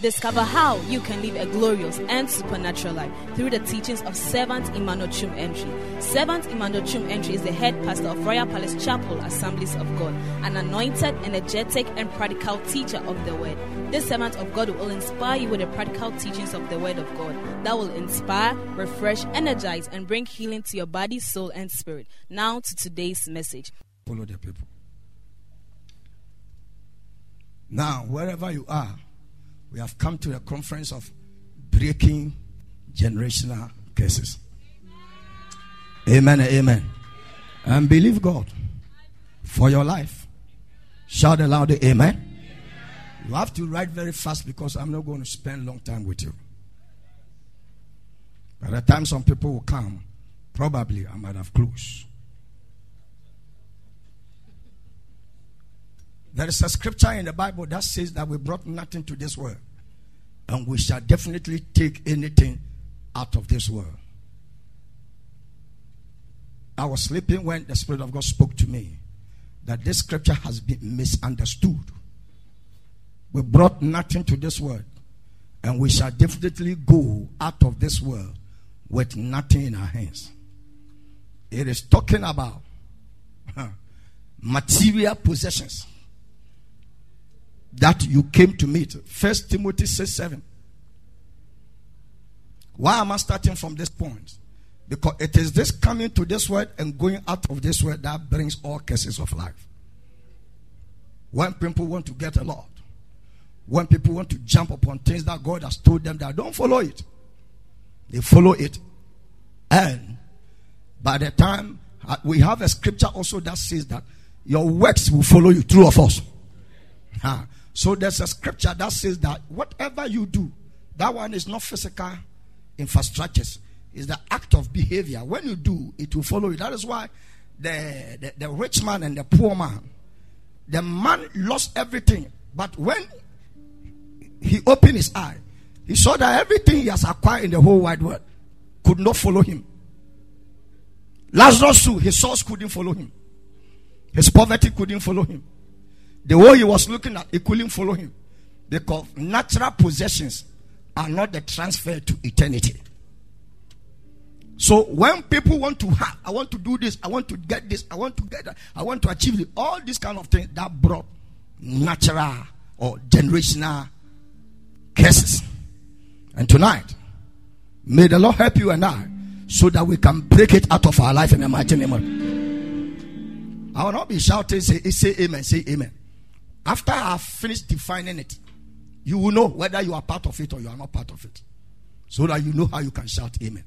Discover how you can live a glorious and supernatural life through the teachings of Servant Emmanuel Chum Entry. Servant Emmanuel Chum Entry is the head pastor of Royal Palace Chapel Assemblies of God, an anointed, energetic, and practical teacher of the Word. This servant of God will inspire you with the practical teachings of the Word of God that will inspire, refresh, energize, and bring healing to your body, soul, and spirit. Now to today's message. Follow the people. Now, wherever you are, we have come to a conference of breaking generational curses. Amen. Amen. And believe God for your life. Shout aloud, Amen. You have to write very fast because I'm not going to spend long time with you. By the time some people will come, probably I might have closed. There is a scripture in the Bible that says that we brought nothing to this world, and we shall definitely take anything out of this world. I was sleeping when the Spirit of God spoke to me that this scripture has been misunderstood. We brought nothing to this world, and we shall definitely go out of this world with nothing in our hands. It is talking about material possessions that you came to meet. First Timothy says 7. Why am I starting from this point? Because it is this coming to this world and going out of this world that brings all cases of life. When people want to get a lot, when people want to jump upon things that God has told them that don't follow it, they follow it. And by the time uh, we have a scripture also that says that your works will follow you, true of us. Huh. So there's a scripture that says that whatever you do, that one is not physical infrastructures, it's the act of behavior. When you do, it will follow you. That is why the, the, the rich man and the poor man, the man lost everything, but when he opened his eye, he saw that everything he has acquired in the whole wide world could not follow him. Lazarus too, his source couldn't follow him. His poverty couldn't follow him. The way he was looking at, he couldn't follow him. Because natural possessions are not the transfer to eternity. So when people want to have, I want to do this, I want to get this, I want to get that, I want to achieve it, all these kind of things that brought natural or generational curses. And tonight, may the Lord help you and I so that we can break it out of our life in the mighty name I will not be shouting, say, say amen, say amen. After I have finished defining it, you will know whether you are part of it or you are not part of it. So that you know how you can shout amen.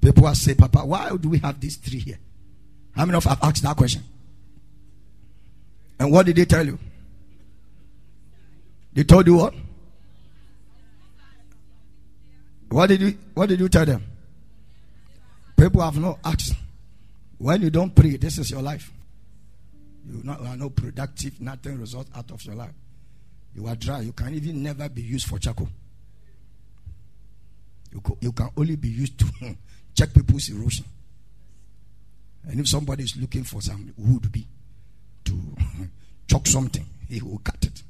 People will say, Papa, why do we have these three here? How many of you have asked that question? And what did they tell you? They told you what? What did you what did you tell them? People have not asked. When you don't pray, this is your life. You are not productive, nothing result out of your life. You are dry. You can even never be used for charcoal. You, co- you can only be used to check people's erosion. And if somebody is looking for some wood be to chalk something, he will cut it.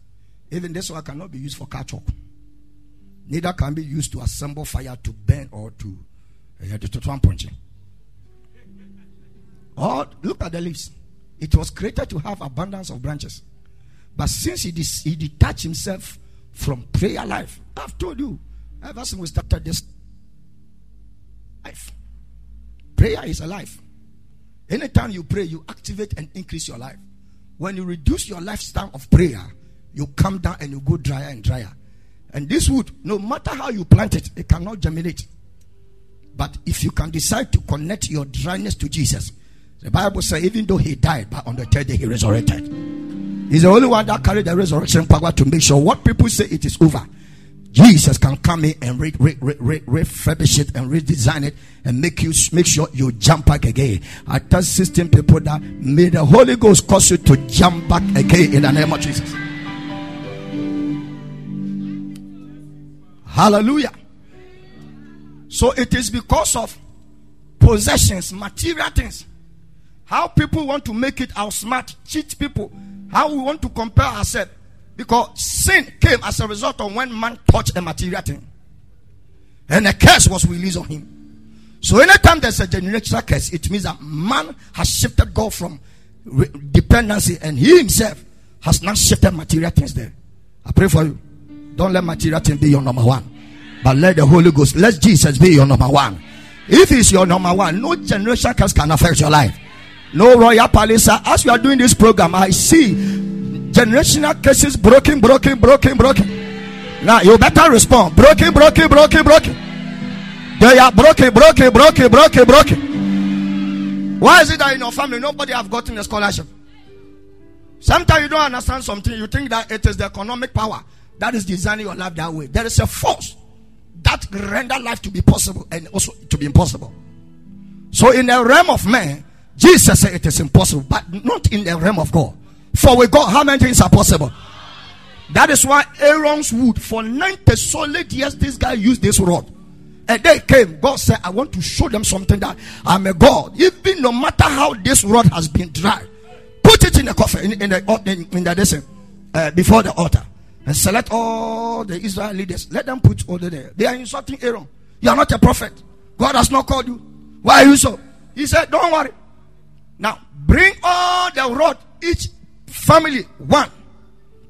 Even this one cannot be used for car chalk. Neither can be used to assemble fire to burn or to uh, to punching. Or look at the leaves. It was created to have abundance of branches. But since he, dis- he detached himself from prayer life, I've told you, ever since we started this life, prayer is a life. Anytime you pray, you activate and increase your life. When you reduce your lifestyle of prayer, you come down and you go drier and drier. And this wood, no matter how you plant it, it cannot germinate. But if you can decide to connect your dryness to Jesus, the Bible says, even though he died, but on the third day he resurrected. He's the only one that carried the resurrection power to make sure what people say it is over. Jesus can come in and re- re- re- refurbish it and redesign it and make you make sure you jump back again. I tell 16 people that may the Holy Ghost cause you to jump back again in the name of Jesus. Hallelujah. So it is because of possessions, material things how people want to make it outsmart, cheat people. How we want to compare ourselves. Because sin came as a result of when man touched a material thing. And a curse was released on him. So anytime there's a generational curse, it means that man has shifted God from dependency and he himself has not shifted material things there. I pray for you. Don't let material things be your number one. But let the Holy Ghost, let Jesus be your number one. If he's your number one, no generation curse can affect your life. No royal palace. As we are doing this program, I see generational cases broken, broken, broken, broken. Now you better respond. Broken, broken, broken, broken. They are broken, broken, broken, broken, broken. Why is it that in your family nobody have gotten a scholarship? Sometimes you don't understand something. You think that it is the economic power that is designing your life that way. There is a force that render life to be possible and also to be impossible. So in the realm of man, Jesus said it is impossible, but not in the realm of God. For with God, how many things are possible? That is why Aaron's wood for 90 solid years, this guy used this rod. And they came. God said, I want to show them something that I'm a God. Even no matter how this rod has been dry, put it in the coffin, in, in the in, in the uh, before the altar, and select all the Israel leaders. Let them put order there. They are insulting Aaron. You are not a prophet. God has not called you. Why are you so? He said, Don't worry. Now bring all the rod, each family one.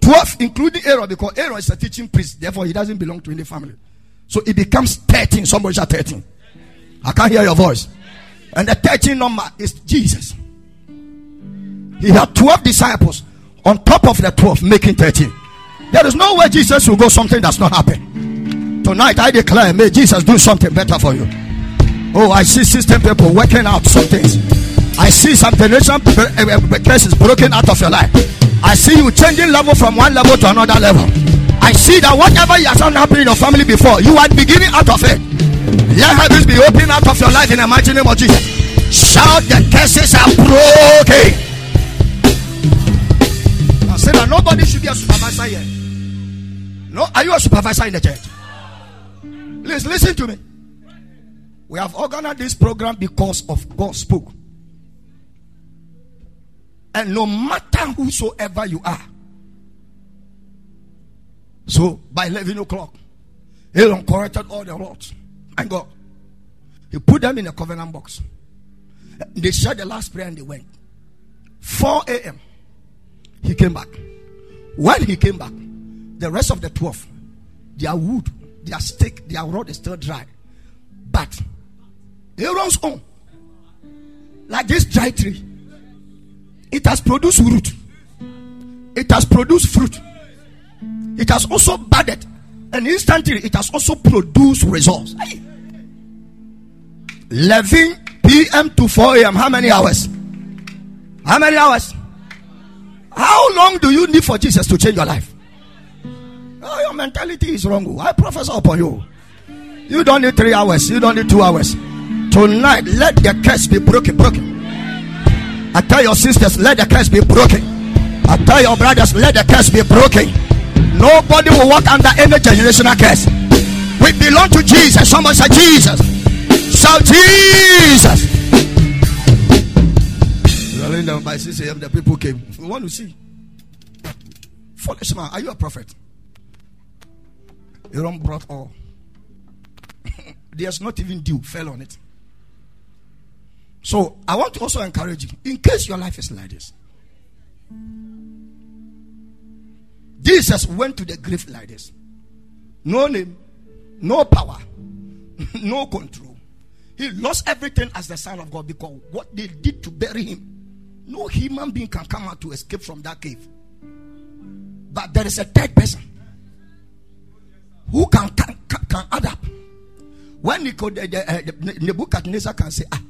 12, including Aaron, because Aaron is a teaching priest, therefore he doesn't belong to any family. So it becomes 13. Somebody say 13. I can't hear your voice. And the 13 number is Jesus. He had 12 disciples on top of the 12, making 13. There is no way Jesus will go something that's not happening. Tonight I declare, may Jesus do something better for you. Oh, I see system people working out some things. I see some generation eh, eh, eh, curses broken out of your life. I see you changing level from one level to another level. I see that whatever has not happened in your family before, you are beginning out of it. Let heavens be open out of your life in the mighty name of Jesus. Shout the curses are broken. I say that nobody should be a supervisor here. No, are you a supervisor in the church? Please listen to me. We have organized this program because of God spoke. And no matter whosoever you are. So by 11 o'clock, Aaron corrected all the rods. And God, he put them in a covenant box. They said the last prayer and they went. 4 a.m. He came back. When he came back, the rest of the 12, their wood, their stick, their rod is still dry. But Aaron's own, like this dry tree, it has produced root. It has produced fruit. It has also budded. And instantly, it has also produced results. 11 p.m. to 4 a.m. How many hours? How many hours? How long do you need for Jesus to change your life? Oh, your mentality is wrong. Oh. I prophesy upon you. You don't need three hours. You don't need two hours. Tonight, let the curse be broken, broken. I tell your sisters, let the curse be broken. I tell your brothers, let the curse be broken. Nobody will walk under any generational curse. We belong to Jesus. Somebody say Jesus. Shout Jesus. Rolling down by 6 a.m., the people came. We want to see. Foolish man, are you a prophet? Aaron brought all. There's not even dew fell on it. So I want to also encourage you, in case your life is like this. Jesus went to the grave like this. No name, no power, no control. He lost everything as the Son of God because what they did to bury him, no human being can come out to escape from that cave. But there is a third person who can can, can, add up. When Nebuchadnezzar can say, ah,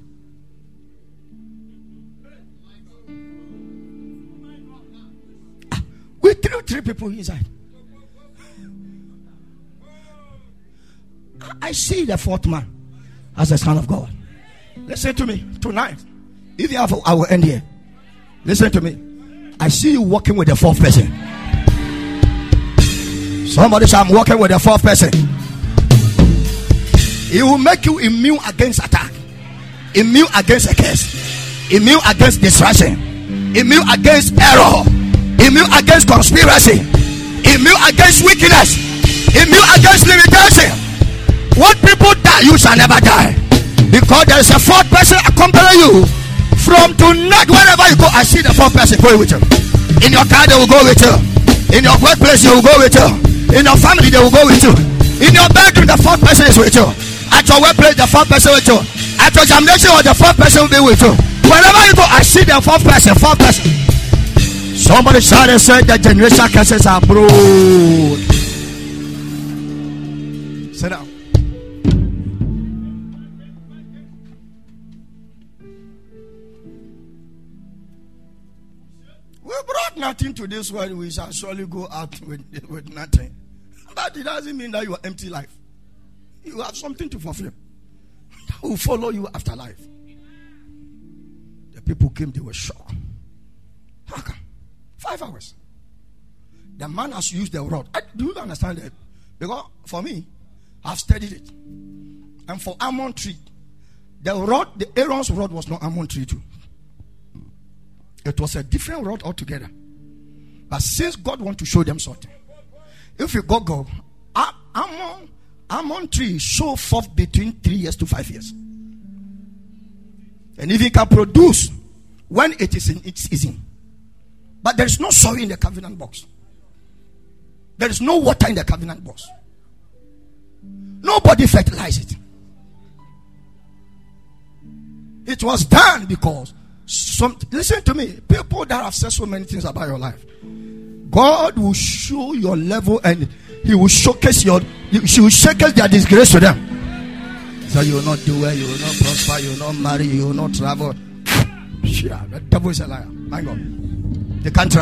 We threw three people inside. I see the fourth man as the Son of God. Listen to me tonight. If you have, I will end here. Listen to me. I see you walking with the fourth person. Somebody say, I'm walking with the fourth person. It will make you immune against attack, immune against a curse, immune against distraction, immune against error immune against conspiracy. Immune against weakness. Immune against limitation. What people die, you shall never die. Because there is a fourth person accompanying you. From tonight, wherever you go, I see the fourth person going with you. In your car, they will go with you. In your workplace, they will go with you. In your family, they will go with you. In your bedroom, the fourth person is with you. At your workplace, the fourth person with you. At your examination, the fourth person will be with you. Wherever you go, I see the fourth person. Fourth person. Somebody shout and say the generation curses are broad. Sit down. We brought nothing to this world. We shall surely go out with, with nothing. But it doesn't mean that you are empty life. You have something to fulfill. That will follow you after life. The people came, they were shocked. How come? Five hours. The man has used the rod. I, do you understand that? Because for me, I've studied it. And for almond tree, the rod, the Aaron's rod was not almond tree too. It was a different rod altogether. But since God want to show them something, if you go go, almond, almond tree show forth between three years to five years. And if it can produce when it is in its season. But there is no soil in the covenant box. There is no water in the covenant box. Nobody fertilized it. It was done because some listen to me, people that have said so many things about your life. God will show your level and He will showcase your He will showcase their disgrace to them. So you will not do well, you will not prosper, you will not marry, you will not travel. Yeah, the devil is a liar. My God. They can't.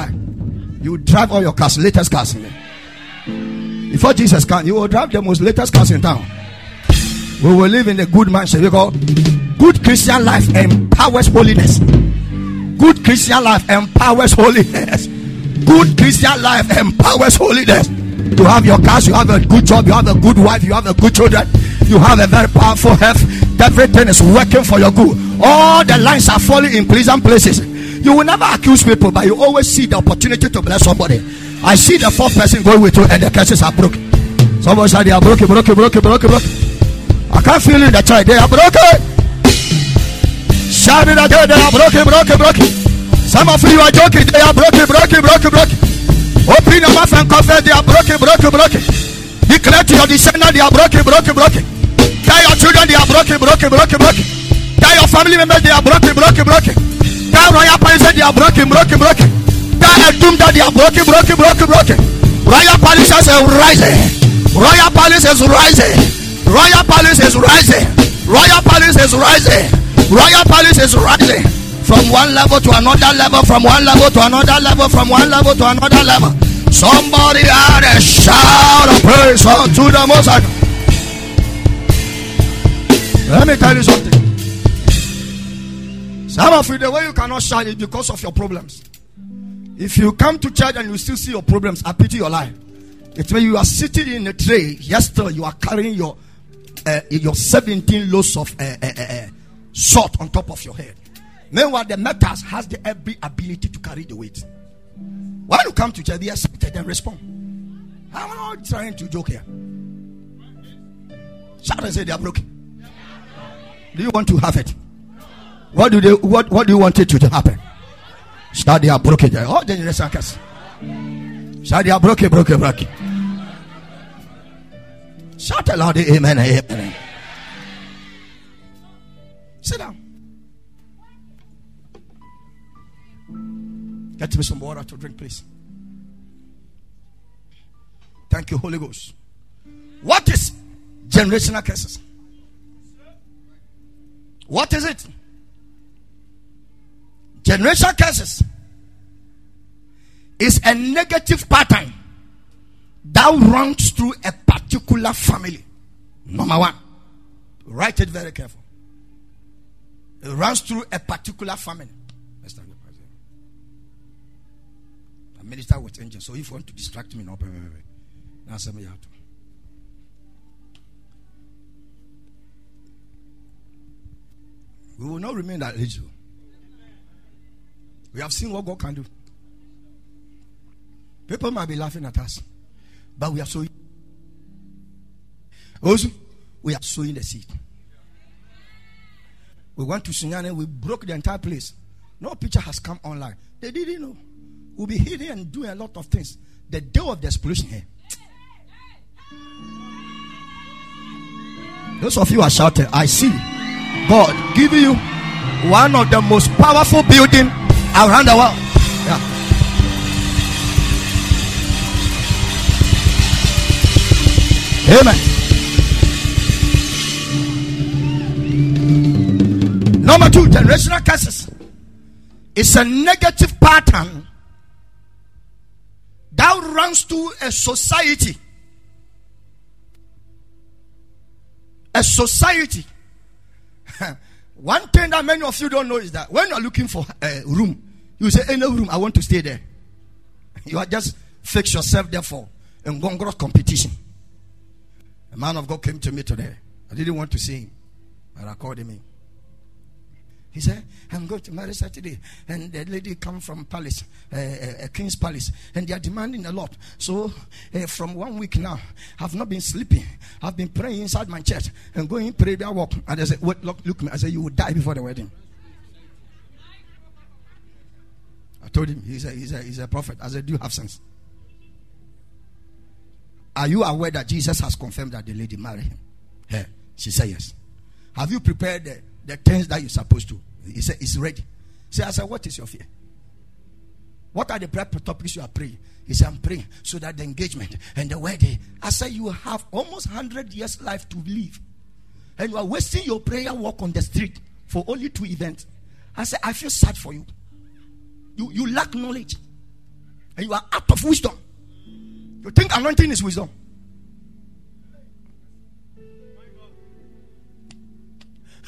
You drive all your cars, latest cars in. Before Jesus comes, you will drive the most latest cars in town. We will live in a good mansion because good Christian life empowers holiness. Good Christian life empowers holiness. Good Christian life empowers holiness. You have your cars, you have a good job, you have a good wife, you have a good children, you have a very powerful health. Everything is working for your good. All the lines are falling in pleasant places. You will never accuse people, but you always see the opportunity to bless somebody. I see the fourth person going with you, and the curses are broken. Somebody said they are broken, broken, broken, broken, broken. I can't feel in the church. They are broken. Shout it again. They are broken, broken, broken. Some of you are joking. They are broken, broken, broken, broken. Open your mouth and confess. They are broken, broken, broken. Declare to your descendants. They are broken, broken, broken. Tell your children. They are broken, broken, broken, broken. Tell your family members. They are broken, broken, broken. Royal palace. They are broken, broken, broken. Tell a doom that they are broken, broken, broken, broken. Royal palace is rising. Royal palace is rising. Royal palace is rising. Royal palace is rising. Royal palace is rising. From one level to another level, from one level to another level, from one level to another level. Somebody had a shout of praise unto the Most High. Let me tell you something. Some of you, the way you cannot shine is because of your problems. If you come to church and you still see your problems, I pity your life. It's when you are sitting in a tray. Yes, still you are carrying your uh, your 17 loads of uh, uh, uh, salt on top of your head. Meanwhile, the metals has the every ability to carry the weight. When you come to church, be accepted and respond. I'm not trying to joke here. Shout and say they are broken. Do you want to have it? What do they? What What do you want it to happen? They are broken. Oh, generation curse. They are broken, broken, broken. Shout aloud, amen, amen. Sit down. Get me some water to drink, please. Thank you, Holy Ghost. What is generational curses? What is it? Generational curses is a negative pattern that runs through a particular family. Number one, write it very careful. It runs through a particular family. Minister with angels, so if you want to distract me, no, wait. Now, send me out. We will not remain that age. We have seen what God can do. People might be laughing at us. But we are sowing. Also, we are sowing the seed. We went to Sunyani, we broke the entire place. No picture has come online. They didn't know. We'll be hiding and doing a lot of things. The day of the explosion here. Those of you are shouting, I see God giving you one of the most powerful building around the world. Yeah. Amen. Number two, generational curses. It's a negative pattern that runs to a society. A society. One thing that many of you don't know is that when you're looking for a room, you say, Any room, I want to stay there. You are just fix yourself there for a Gongros competition. A man of God came to me today. I didn't want to see him, but I called him in. He said, I'm going to marry Saturday. And the lady come from palace, uh, uh, King's palace. And they are demanding a lot. So uh, from one week now, I've not been sleeping. I've been praying inside my church and going pray their walk. And I said, Wait, look, look me. I said, you will die before the wedding. I told him, he's a, he's a, he's a prophet. I said, do you have sense? Are you aware that Jesus has confirmed that the lady married him? Yeah. She said yes. Have you prepared the the things that you're supposed to. He said, It's ready. Say, I said, What is your fear? What are the prayer topics you are praying? He said, I'm praying so that the engagement and the wedding. I said, You have almost 100 years life to live. And you are wasting your prayer walk on the street for only two events. I said, I feel sad for you. You, you lack knowledge. And you are out of wisdom. You think anointing is wisdom.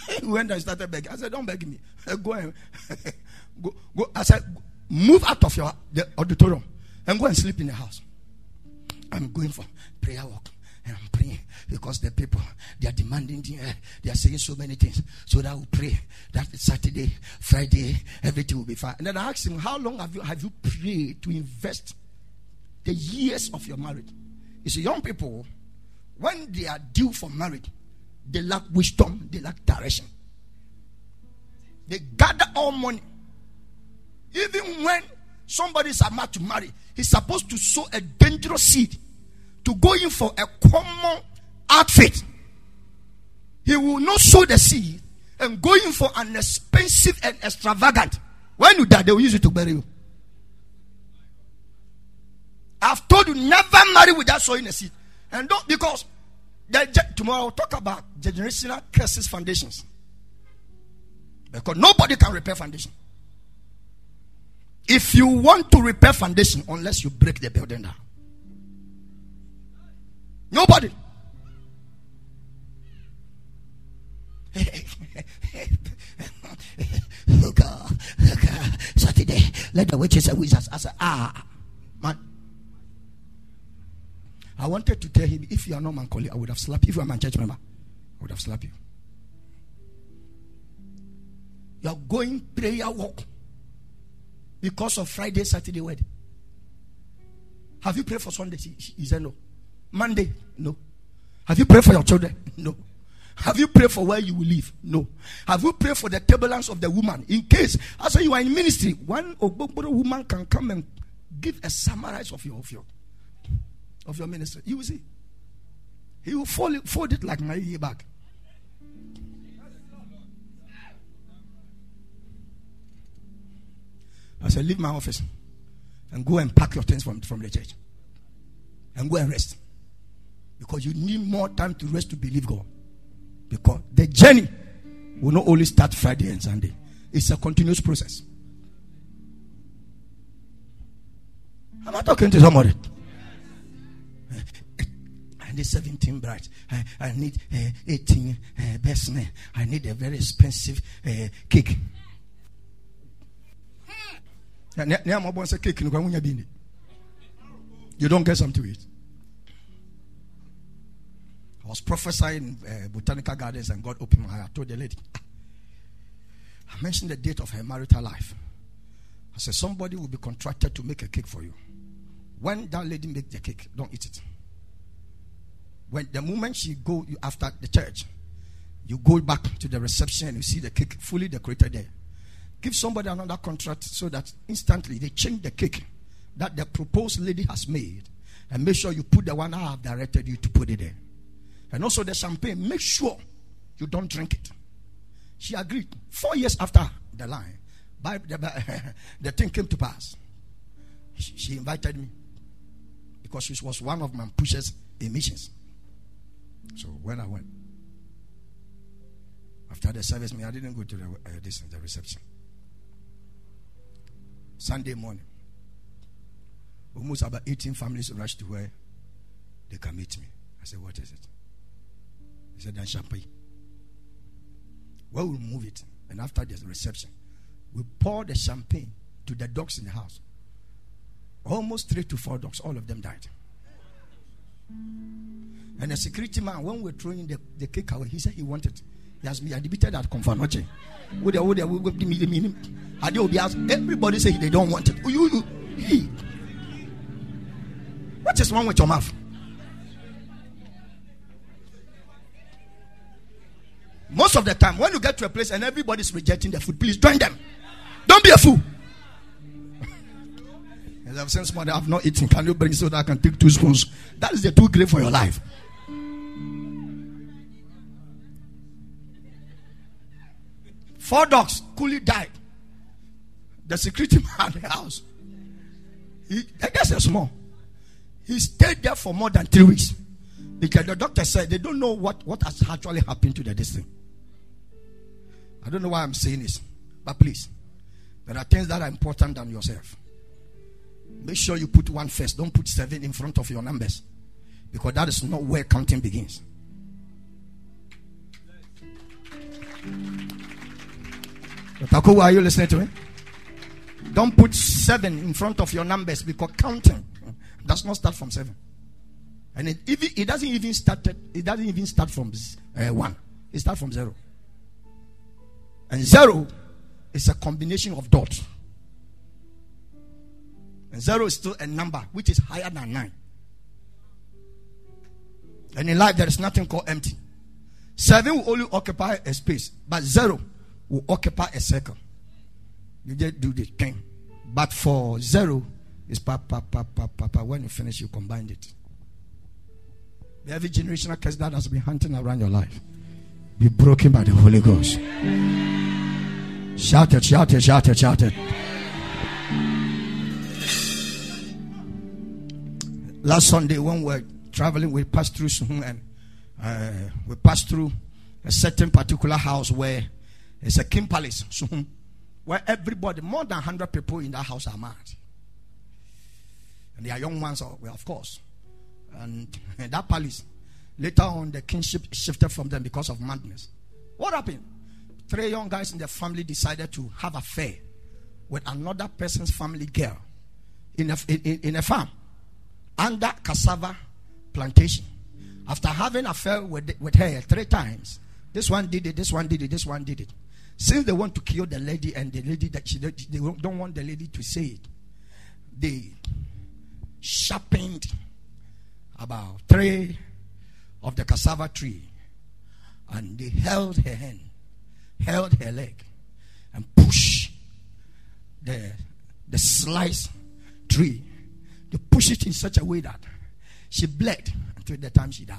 when I started begging, I said, Don't beg me. Go and go, go. I said, Move out of your the auditorium and go and sleep in the house. I'm going for prayer walk and I'm praying because the people they are demanding they are saying so many things. So that will pray that Saturday, Friday, everything will be fine. And then I asked him, How long have you have you prayed to invest the years of your marriage? You see, young people, when they are due for marriage, they lack wisdom, they lack direction. They gather all money. Even when somebody is about to marry, he's supposed to sow a dangerous seed to go in for a common outfit. He will not sow the seed and go in for an expensive and extravagant. When you die, they will use it to bury you. I've told you never marry without sowing a seed. And don't because tomorrow I'll talk about generational curses foundations. Because nobody can repair foundation. If you want to repair foundation, unless you break the building down. Nobody. Saturday, let the witches and wizards. I ah, man. I wanted to tell him, if you are not my colleague, I would have slapped you. If you are my church member, I would have slapped you. You are going prayer walk because of Friday, Saturday wedding. Have you prayed for Sunday? He said no. Monday? No. Have you prayed for your children? No. Have you prayed for where you will live? No. Have you prayed for the turbulence of the woman? In case, as you are in ministry, one woman can come and give a summary of your, of your of your ministry. You will see. He will fold it, fold it like my ear back. I said, leave my office and go and pack your things from, from the church. And go and rest. Because you need more time to rest to believe God. Because the journey will not only start Friday and Sunday, it's a continuous process. Am I talking to somebody? I need 17 brides. I, I need uh, 18 uh, best men. I need a very expensive uh, cake. You don't get something to eat. I was prophesying uh, botanical gardens and God opened my eye. I told the lady, I mentioned the date of her marital life. I said, somebody will be contracted to make a cake for you. When that lady make the cake, don't eat it. When the moment she go you, after the church, you go back to the reception and you see the cake fully decorated there. Give somebody another contract so that instantly they change the cake that the proposed lady has made and make sure you put the one I have directed you to put it there. And also the champagne, make sure you don't drink it. She agreed. Four years after the line, by the, the thing came to pass. She, she invited me because she was one of my pushers in missions. So when I went, after the service, me I didn't go to the, uh, this, the reception. Sunday morning, almost about 18 families rushed to where they can meet me. I said, What is it? He said, Then champagne. Well, we move it. And after the reception, we pour the champagne to the dogs in the house. Almost three to four dogs, all of them died. And the security man, when we were throwing the, the cake away, he said he wanted. He has been debated at Confanoche. Everybody say they don't want it. You, you, he. What is wrong with your mouth? Most of the time, when you get to a place and everybody's rejecting the food, please join them. Don't be a fool. As I've somebody I've not eaten. Can you bring so that I can take two spoons? That is the too great for your life. Four dogs coolly died. The security man in the house. He, I guess a small. He stayed there for more than three weeks. Because the doctor said they don't know what, what has actually happened to the destiny. I don't know why I'm saying this. But please, there are things that are important than yourself. Make sure you put one first. Don't put seven in front of your numbers. Because that is not where counting begins. Dr. are you listening to me? Don't put seven in front of your numbers because counting does not start from seven. And it, it doesn't even start. It doesn't even start from uh, one. It starts from zero. And zero is a combination of dots. And zero is still a number which is higher than nine. And in life, there is nothing called empty. Seven will only occupy a space, but zero will occupy a circle. You just do the thing. But for zero, it's pa pa pa pa pa pa. When you finish, you combine it. Every generational curse that has been hunting around your life be broken by the Holy Ghost. Shout it, shout it, shout it, shout it. Last Sunday, when we were traveling, we passed through Suhum and uh, we passed through a certain particular house where it's a king palace, Suhum, where everybody, more than 100 people in that house are mad. And they are young ones, oh, well, of course. And, and that palace, later on, the kingship shifted from them because of madness. What happened? Three young guys in the family decided to have affair with another person's family girl in a, in, in a farm under cassava plantation. After having affair with, with her three times, this one did it, this one did it, this one did it. Since they want to kill the lady and the lady that she they don't want the lady to say it, they sharpened about three of the cassava tree and they held her hand, held her leg, and pushed the the slice tree they push it in such a way that she bled until the time she died.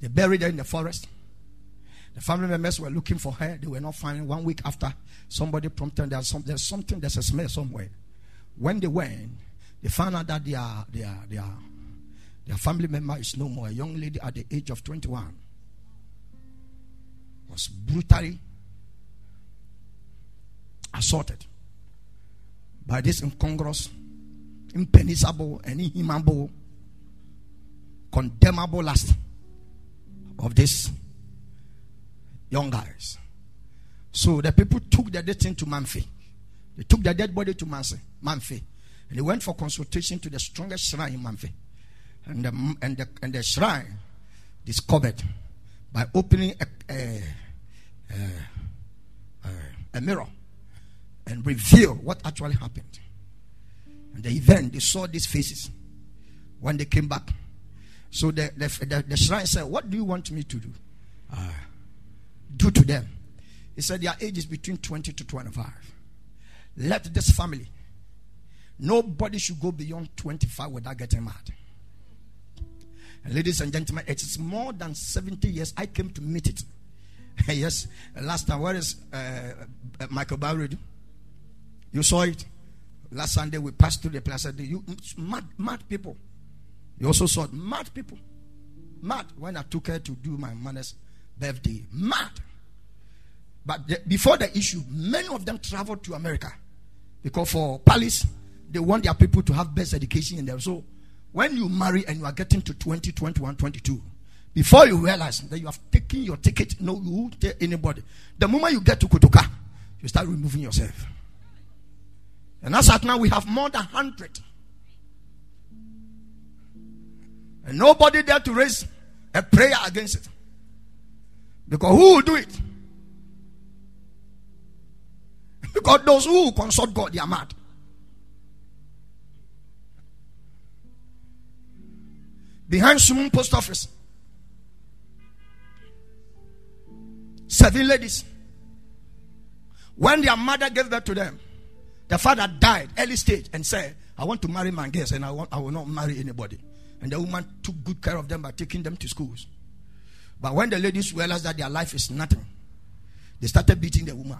They buried her in the forest. The family members were looking for her. They were not finding. One week after, somebody prompted there's, some, there's something, there's a smell somewhere. When they went, they found out that their, their, their, their family member is no more. A young lady at the age of 21 was brutally assaulted by this incongruous, impenetrable, and inhumanable, condemnable lust of these young guys. So the people took the dead thing to Mamfe. They took the dead body to. Mamfe. And they went for consultation to the strongest shrine in Mamfe. And the, and the, and the shrine discovered by opening a, a, a, a mirror and reveal what actually happened. And the event, they saw these faces when they came back. So the, the, the, the shrine said, What do you want me to do? Uh, do to them. He said, Their age is between 20 to 25. Let this family, nobody should go beyond 25 without getting mad. And ladies and gentlemen, it is more than 70 years. I came to meet it. yes, last time, where is uh, uh, Michael Barrett? You saw it. Last Sunday, we passed through the place. I You mad, mad people. You also saw it. mad people. Mad when I took her to do my mother's birthday. Mad. But before the issue, many of them traveled to America because for Palace, they want their people to have best education in there. So when you marry and you are getting to 20, 21, 22, before you realize that you have taken your ticket, no, you won't tell anybody. The moment you get to Kotoka, you start removing yourself. And as at now, we have more than 100 And nobody there to raise a prayer against it. Because who will do it? Because those who consult God, they are mad. Behind Sumun post office, seven ladies. When their mother gave birth to them, the father died early stage and said, I want to marry my girls and I, want, I will not marry anybody. And the woman took good care of them by taking them to schools. But when the ladies realized that their life is nothing, they started beating the woman.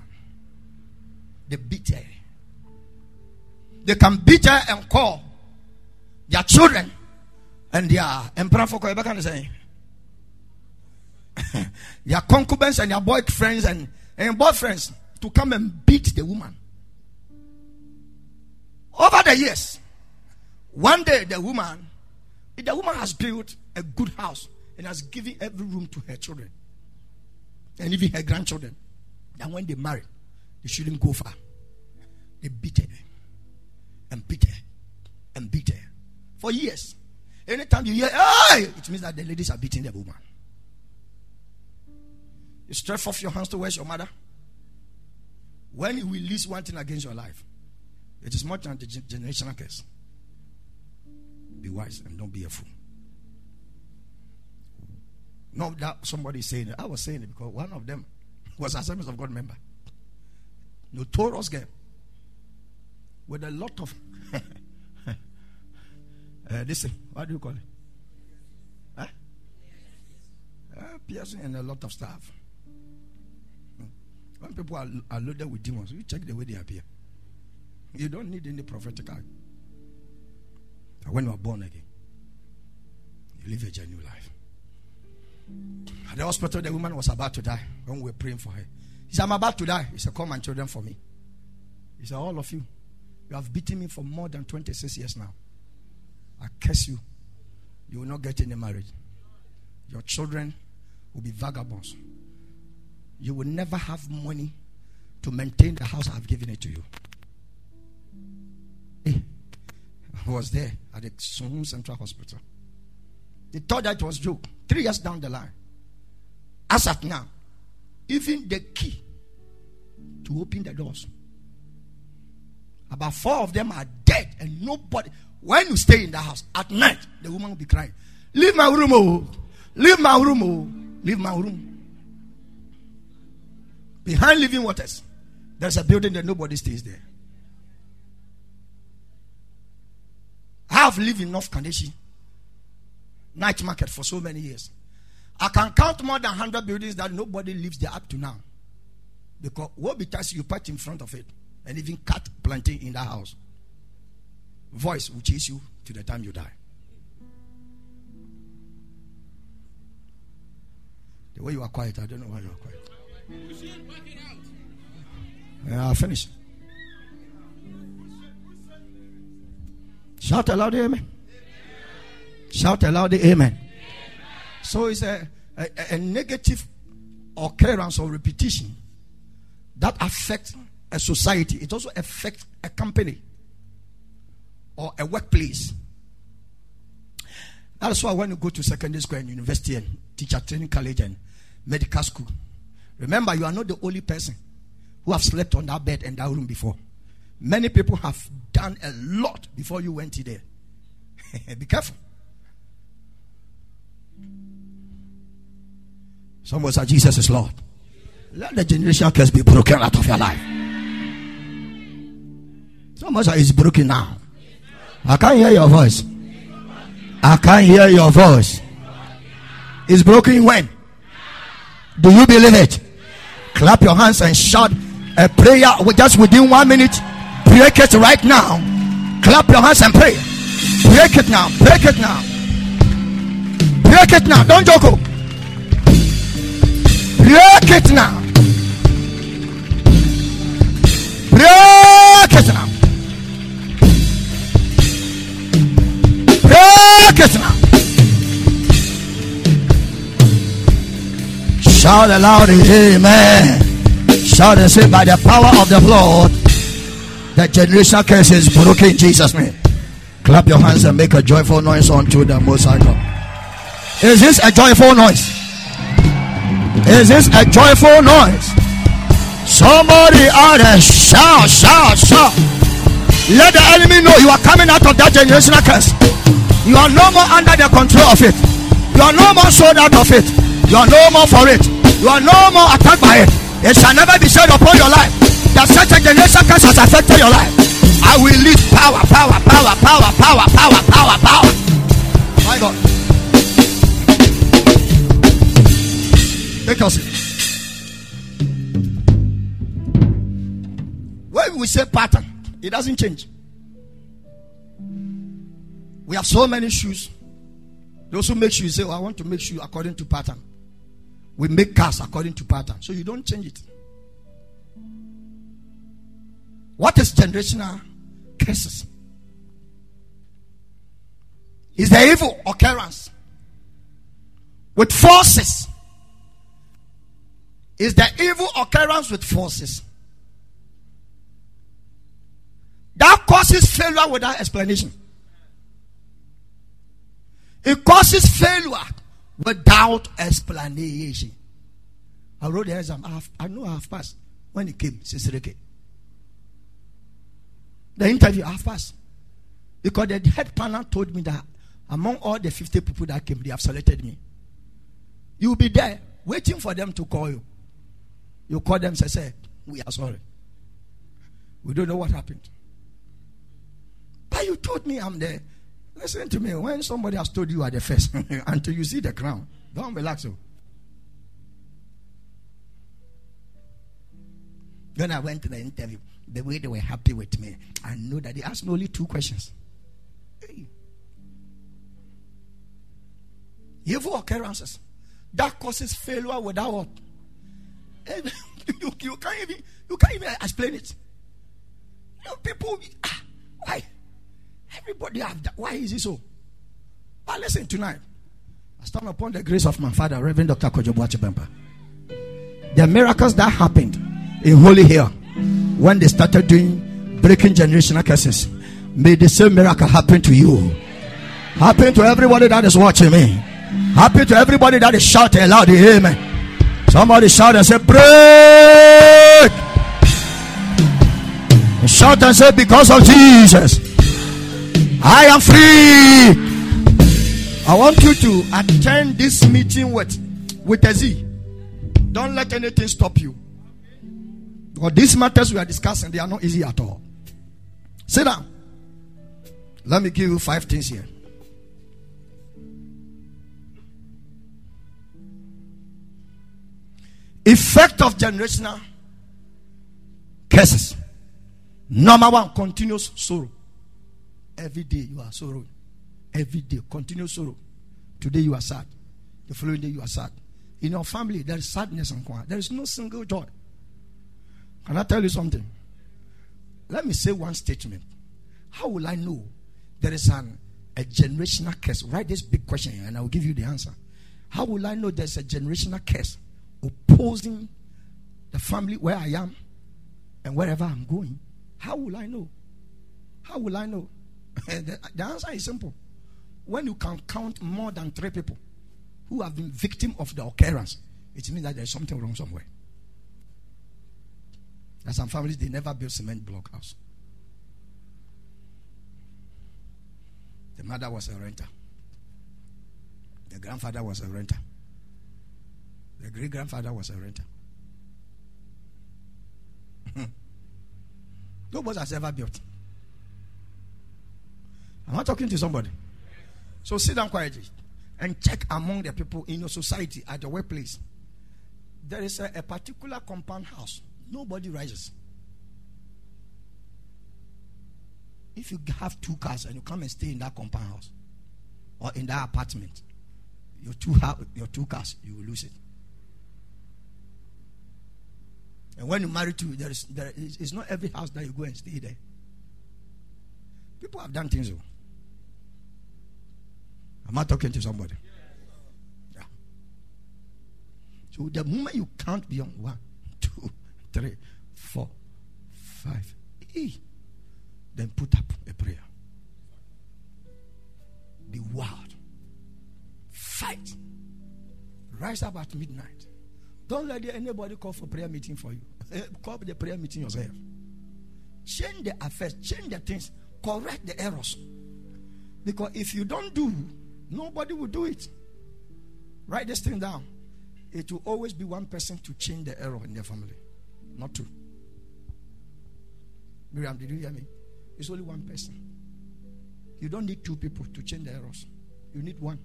They beat her. They can beat her and call their children and their emperor for can say their concubines and their boyfriends and, and boyfriends to come and beat the woman. Over the years, one day the woman the woman has built a good house and has given every room to her children and even her grandchildren, then when they marry, they shouldn't go far. They beat her and beat her and beat her for years. Anytime you hear, hey, it means that the ladies are beating the woman. You stretch off your hands towards your mother. When you release one thing against your life, it is more than the generational curse. Be wise and don't be a fool. Not that somebody saying it. I was saying it because one of them was Assemblies of God member. Notorious girl. With a lot of uh, listen, what do you call it? Huh? Uh, piercing and a lot of stuff. When people are, are loaded with demons, you check the way they appear. You don't need any prophetic act. when you are born again, you live a genuine life. At the hospital, the woman was about to die when we were praying for her. He said, I'm about to die. He said, Come and children for me. He said, All of you, you have beaten me for more than 26 years now. I curse you. You will not get any marriage. Your children will be vagabonds. You will never have money to maintain the house I've given it to you. Hey. Eh, was there at the Sunum Central Hospital. They thought that was joke. Three years down the line. As at now, even the key to open the doors. About four of them are dead, and nobody. When you stay in the house at night, the woman will be crying, Leave my room, oh, leave my room, oh, leave my room. Behind living waters, there's a building that nobody stays there. I have lived in North Kaneshie night market for so many years. I can count more than 100 buildings that nobody lives there up to now. Because what because you put in front of it and even cut planting in that house. Voice will chase you to the time you die. The way you are quiet, I don't know why you are quiet. Yeah, I'll finish. Shout aloud, amen. Shout aloud, amen. amen. So it's a, a, a negative occurrence or repetition that affects a society. It also affects a company or a workplace. That's why when you go to secondary school and university and teacher training college and medical school, remember you are not the only person who have slept on that bed and that room before. Many people have done a lot before you went there. Be careful. Somebody say Jesus is Lord. Let the generational curse be broken out of your life. Somebody say it's broken now. I can't hear your voice. I can't hear your voice. It's broken when? Do you believe it? Clap your hands and shout a prayer just within one minute. Break it right now. Clap your hands and pray. Break it now. Break it now. Break it now. Don't joke. Break it now. Break it now. Break it now. Shout aloud, Amen. Shout and say, by the power of the blood, the generational curse is broken in Jesus' name. Clap your hands and make a joyful noise unto the Most High God. Is this a joyful noise? Is this a joyful noise? Somebody out there shout, shout, shout. Let the enemy know you are coming out of that generational curse. You are no more under the control of it. You are no more sold out of it. You are no more for it. You are no more attacked by it. It shall never be said upon your life that such a generation curse has affected your life. I will lead power, power, power, power, power, power, power, power. My God. Take us. When we say pattern, it doesn't change. We have so many shoes. Those who make shoes say, oh, I want to make shoes according to pattern. We make cars according to pattern. So you don't change it. What is generational curses? Is the evil occurrence with forces. Is the evil occurrence with forces that causes failure without explanation. It causes failure without explanation. I wrote the exam. I, have, I know I have passed when it came, Sistereke. The interview, I have passed. Because the head panel told me that among all the 50 people that came, they have selected me. You will be there waiting for them to call you. You call them and say, We are sorry. We don't know what happened. But you told me I'm there. Listen to me. When somebody has told you are the first, until you see the crown, don't relax. So. Oh. When I went to the interview, the way they were happy with me, I know that they asked me only two questions. Hey. Evil occurrences that causes failure without? you, you, can't even you can't even explain it. You know, people ah, why? Everybody have that. Why is it so? But listen tonight. I stand upon the grace of my father, Reverend Dr. Kojobu Achibempa. The miracles that happened in Holy Hill when they started doing breaking generational curses. May the same miracle happen to you. Happen to everybody that is watching me. Happen to everybody that is shouting loud. Amen. Somebody shout and say, Break! And shout and say, Because of Jesus. I am free. I want you to attend this meeting with with a Z. Don't let anything stop you. Because these matters we are discussing, they are not easy at all. Sit down. Let me give you five things here. Effect of generational curses. Number one, continuous sorrow. Every day you are sorrowing. Every day, continuous sorrow. Today you are sad. The following day you are sad. In your family, there is sadness and quiet. There is no single joy. Can I tell you something? Let me say one statement. How will I know there is an, a generational curse? Write this big question and I will give you the answer. How will I know there's a generational curse opposing the family where I am and wherever I'm going? How will I know? How will I know? Eh, the, the answer is simple. When you can count more than three people who have been victim of the occurrence, it means that there's something wrong somewhere. There some families they never built cement block house. The mother was a renter. The grandfather was a renter. The great grandfather was a renter. Nobody has ever built. Am I talking to somebody? So sit down quietly and check among the people in your society at your workplace. There is a, a particular compound house. Nobody rises. If you have two cars and you come and stay in that compound house or in that apartment, your two your two cars, you will lose it. And when you marry two, there is there is it's not every house that you go and stay there. People have done things. Though. Am I talking to somebody? Yeah. So the moment you count beyond one, two, three, four, five, eight, then put up a prayer. Be wild. Fight. Rise up at midnight. Don't let anybody call for prayer meeting for you. Eh, call the prayer meeting yourself. Change the affairs, change the things, correct the errors. Because if you don't do, nobody will do it. Write this thing down. It will always be one person to change the error in their family, not two. Miriam, did you hear me? It's only one person. You don't need two people to change the errors. You need one.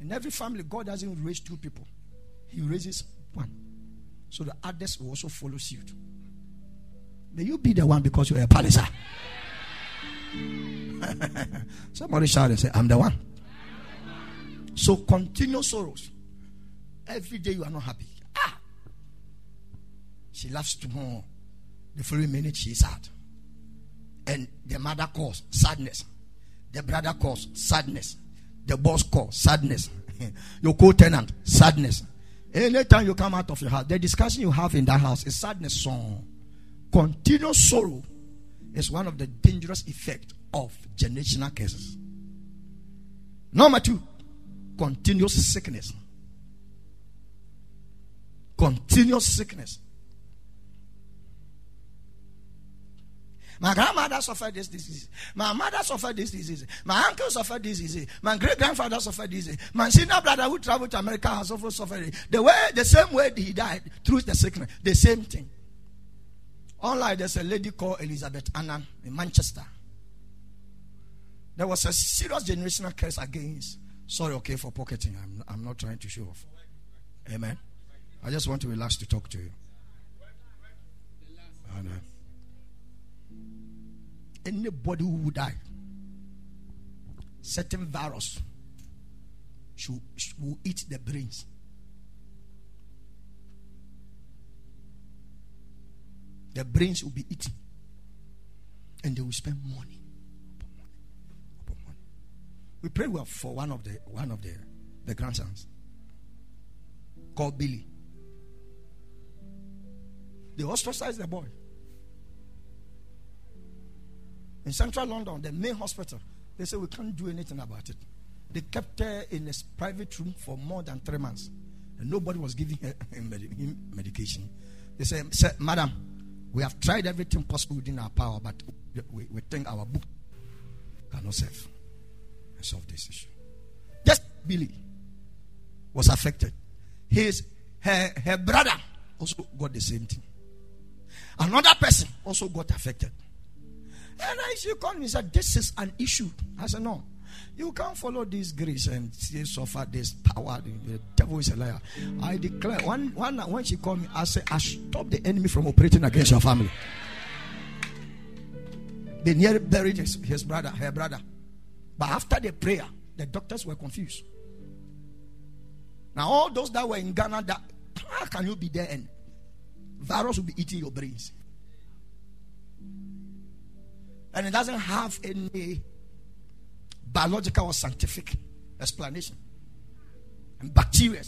In every family, God doesn't raise two people, He raises one. So the others will also follow suit. May you be the one because you're a palacer. Somebody shout and say, I'm the one. So continue sorrows. Every day you are not happy. Ah! She laughs tomorrow. The following minute she is sad. And the mother calls sadness. The brother calls sadness. The boss calls sadness. Your co-tenant sadness. Anytime you come out of your house, the discussion you have in that house is sadness song. Continuous sorrow is one of the dangerous effects of generational curses. Number two, continuous sickness. Continuous sickness. My grandmother suffered this disease. My mother suffered this disease. My uncle suffered this disease. My great grandfather suffered this disease. My senior brother who traveled to America has also suffered. The way, the same way he died through the sickness, the same thing. Unlike there's a lady called Elizabeth Annan in Manchester. There was a serious generational curse against. Sorry, okay, for pocketing. I'm, I'm not trying to show off. Amen. I just want to relax to talk to you. Uh, anybody who would die, certain virus should, will eat the brains. The brains will be eaten. And they will spend money. We prayed well for one of the one of the, the grandsons called Billy. They ostracized the boy. In central London, the main hospital, they said we can't do anything about it. They kept her in a private room for more than three months. And nobody was giving her medication. They said, Madam, we have tried everything possible within our power, but we, we think our book cannot serve and solve this issue. Just Billy was affected. His her, her brother also got the same thing. Another person also got affected. And I she called me and said, This is an issue. I said, No. You can't follow this grace and still suffer this power. The devil is a liar. I declare one, one when she called me, I said, I stop the enemy from operating against your family. They nearly buried his, his brother, her brother. But after the prayer, the doctors were confused. Now, all those that were in Ghana, that how can you be there and virus will be eating your brains? And it doesn't have any biological or scientific explanation. And bacteria.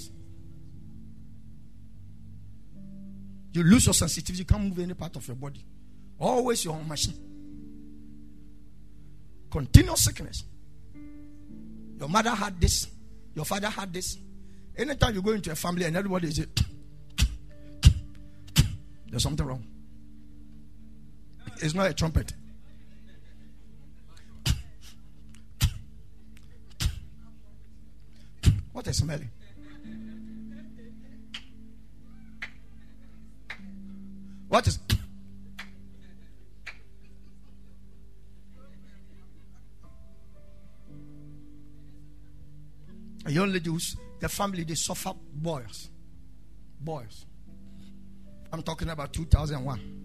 You lose your sensitivity, you can't move any part of your body. Always your own machine. Continuous sickness. Your mother had this, your father had this. Anytime you go into a family and everybody is it, there's something wrong. It's not a trumpet. What a smelly. What is. A young lady the family they suffer boils. Boils. I'm talking about 2001.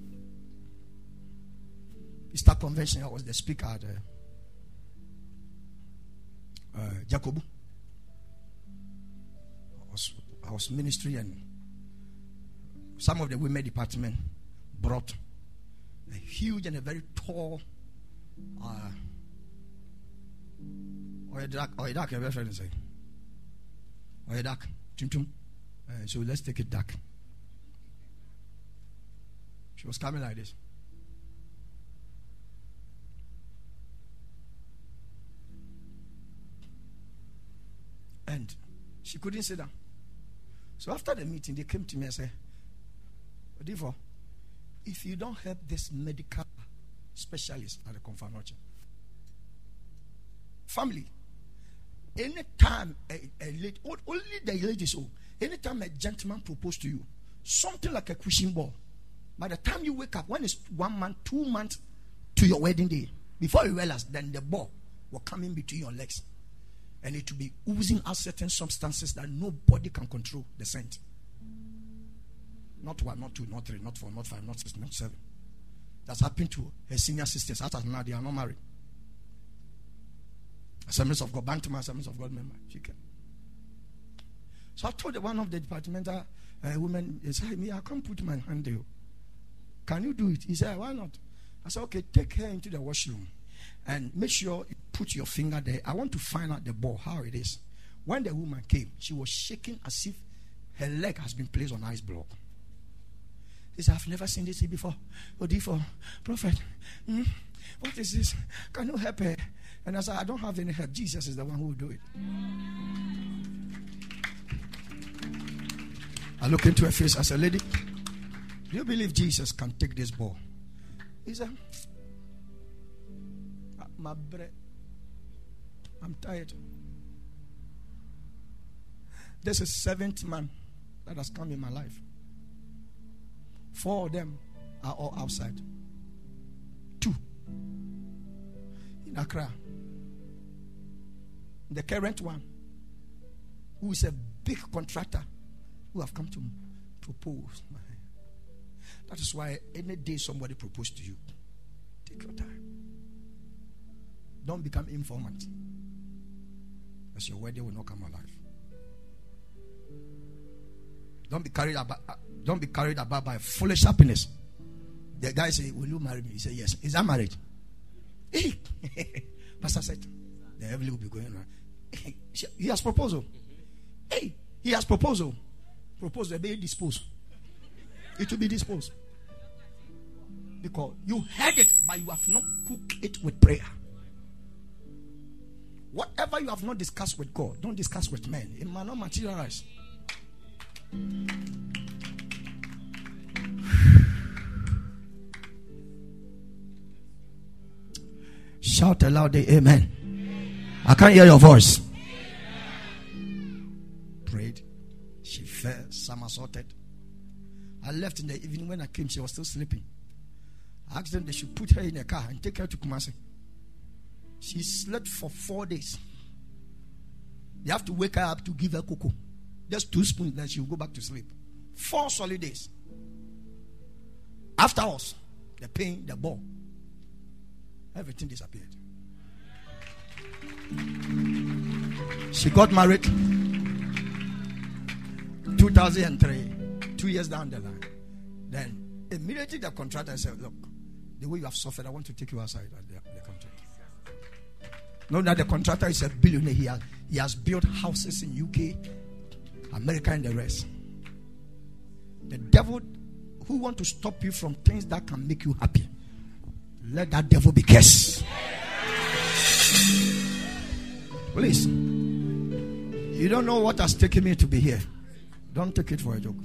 Easter convention, I was the speaker at uh, uh, Jacobu. Was, I was ministry and some of the women department brought a huge and a very tall uh, or a dark a friend say or a dark tum tum uh, so let's take it dark she was coming like this. And she couldn't sit down so after the meeting they came to me and said Therefore, if you don't help this medical specialist at the confirmation, family, anytime a, a lady, only the ladies, oh, anytime a gentleman proposes to you, something like a cushion ball, by the time you wake up, when it's one month, two months to your wedding day, before you realize, then the ball will come in between your legs and it will be oozing out certain substances that nobody can control the scent. Not one, not two, not three, not four, not five, not six, not seven. That's happened to her senior sisters. As now, they are not married. Assemblies of God, Bantam Assemblies of God member. She can. So I told one of the departmental uh, women, he said, Me, I can't put my hand there. Can you do it? He said, Why not? I said, Okay, take her into the washroom and make sure you put your finger there. I want to find out the ball, how it is. When the woman came, she was shaking as if her leg has been placed on ice block. He said, I've never seen this before. Odifo, prophet, hmm? what is this? Can you help her? And I said, I don't have any help. Jesus is the one who will do it. I look into her face. I said, Lady, do you believe Jesus can take this ball? He said, My bread. I'm tired. This is seventh man that has come in my life. Four of them are all outside. Two in Accra. The current one, who is a big contractor, who have come to propose. That is why any day somebody proposes to you, take your time. Don't become informant. As your wedding will not come alive. Don't be carried about. Uh, don't be carried about by foolish happiness. The guy say, "Will you marry me?" He said, "Yes." Is that marriage? Pastor said, "The heavenly will be going on." he has proposal. Hey, he has proposal. Proposal be disposed. It will be disposed because you heard it, but you have not cooked it with prayer. Whatever you have not discussed with God, don't discuss with men. It might not materialize. Shout aloud, the amen. I can't hear your voice. Prayed. She fell, somersaulted. I left in the evening. When I came, she was still sleeping. I asked them they should put her in a car and take her to Kumasi. She slept for four days. They have to wake her up to give her cocoa. Just two spoons, then she will go back to sleep. Four solid days. After us, the pain, the ball, everything disappeared. She got married 2003, two years down the line. Then immediately the contractor said, Look, the way you have suffered, I want to take you outside. Know that the contractor is a billionaire. He has, he has built houses in UK, America, and the rest. The devil who want to stop you from things that can make you happy, let that devil be cursed. Please. You don't know what has taken me to be here. Don't take it for a joke.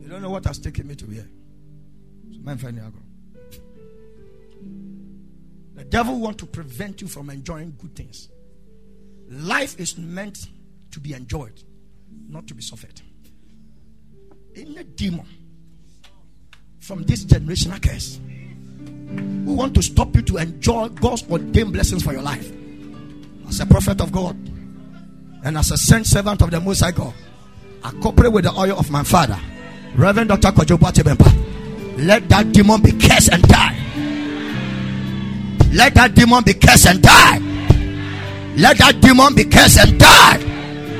You don't know what has taken me to be here. Man, find the devil want to prevent you from enjoying good things. Life is meant to be enjoyed, not to be suffered. In a demon from this generational curse. We want to stop you to enjoy God's ordained blessings for your life. As a prophet of God and as a sent servant of the Most High God, I cooperate with the oil of my father, Reverend Dr. Kojobo Atebempa. Let that demon be cursed and die. Let that demon be cursed and die. Let that demon be cursed and die.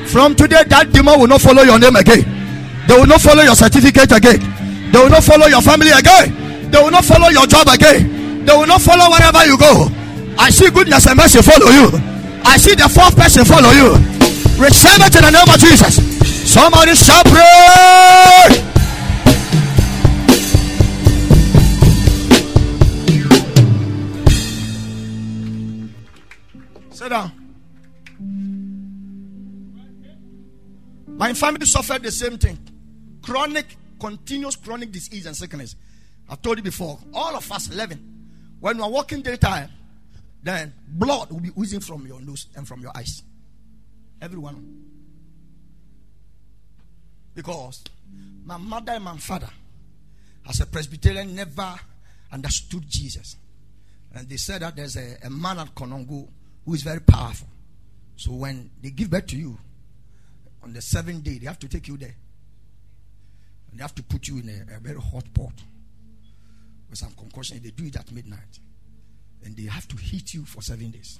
From today, that demon will not follow your name again. They will not follow your certificate again. They will not follow your family again. They will not follow your job again. They will not follow wherever you go. I see goodness and mercy follow you. I see the fourth person follow you. Receive it in the name of Jesus. Somebody shall pray. Sit down. My family suffered the same thing chronic, continuous chronic disease and sickness. I've told you before, all of us 11, when we're walking daytime, then blood will be oozing from your nose and from your eyes. Everyone. Because my mother and my father, as a Presbyterian, never understood Jesus. And they said that there's a, a man at Konongo who is very powerful. So when they give birth to you, on the seventh day, they have to take you there. And they have to put you in a, a very hot pot with some concussion. They do it at midnight. And they have to heat you for seven days.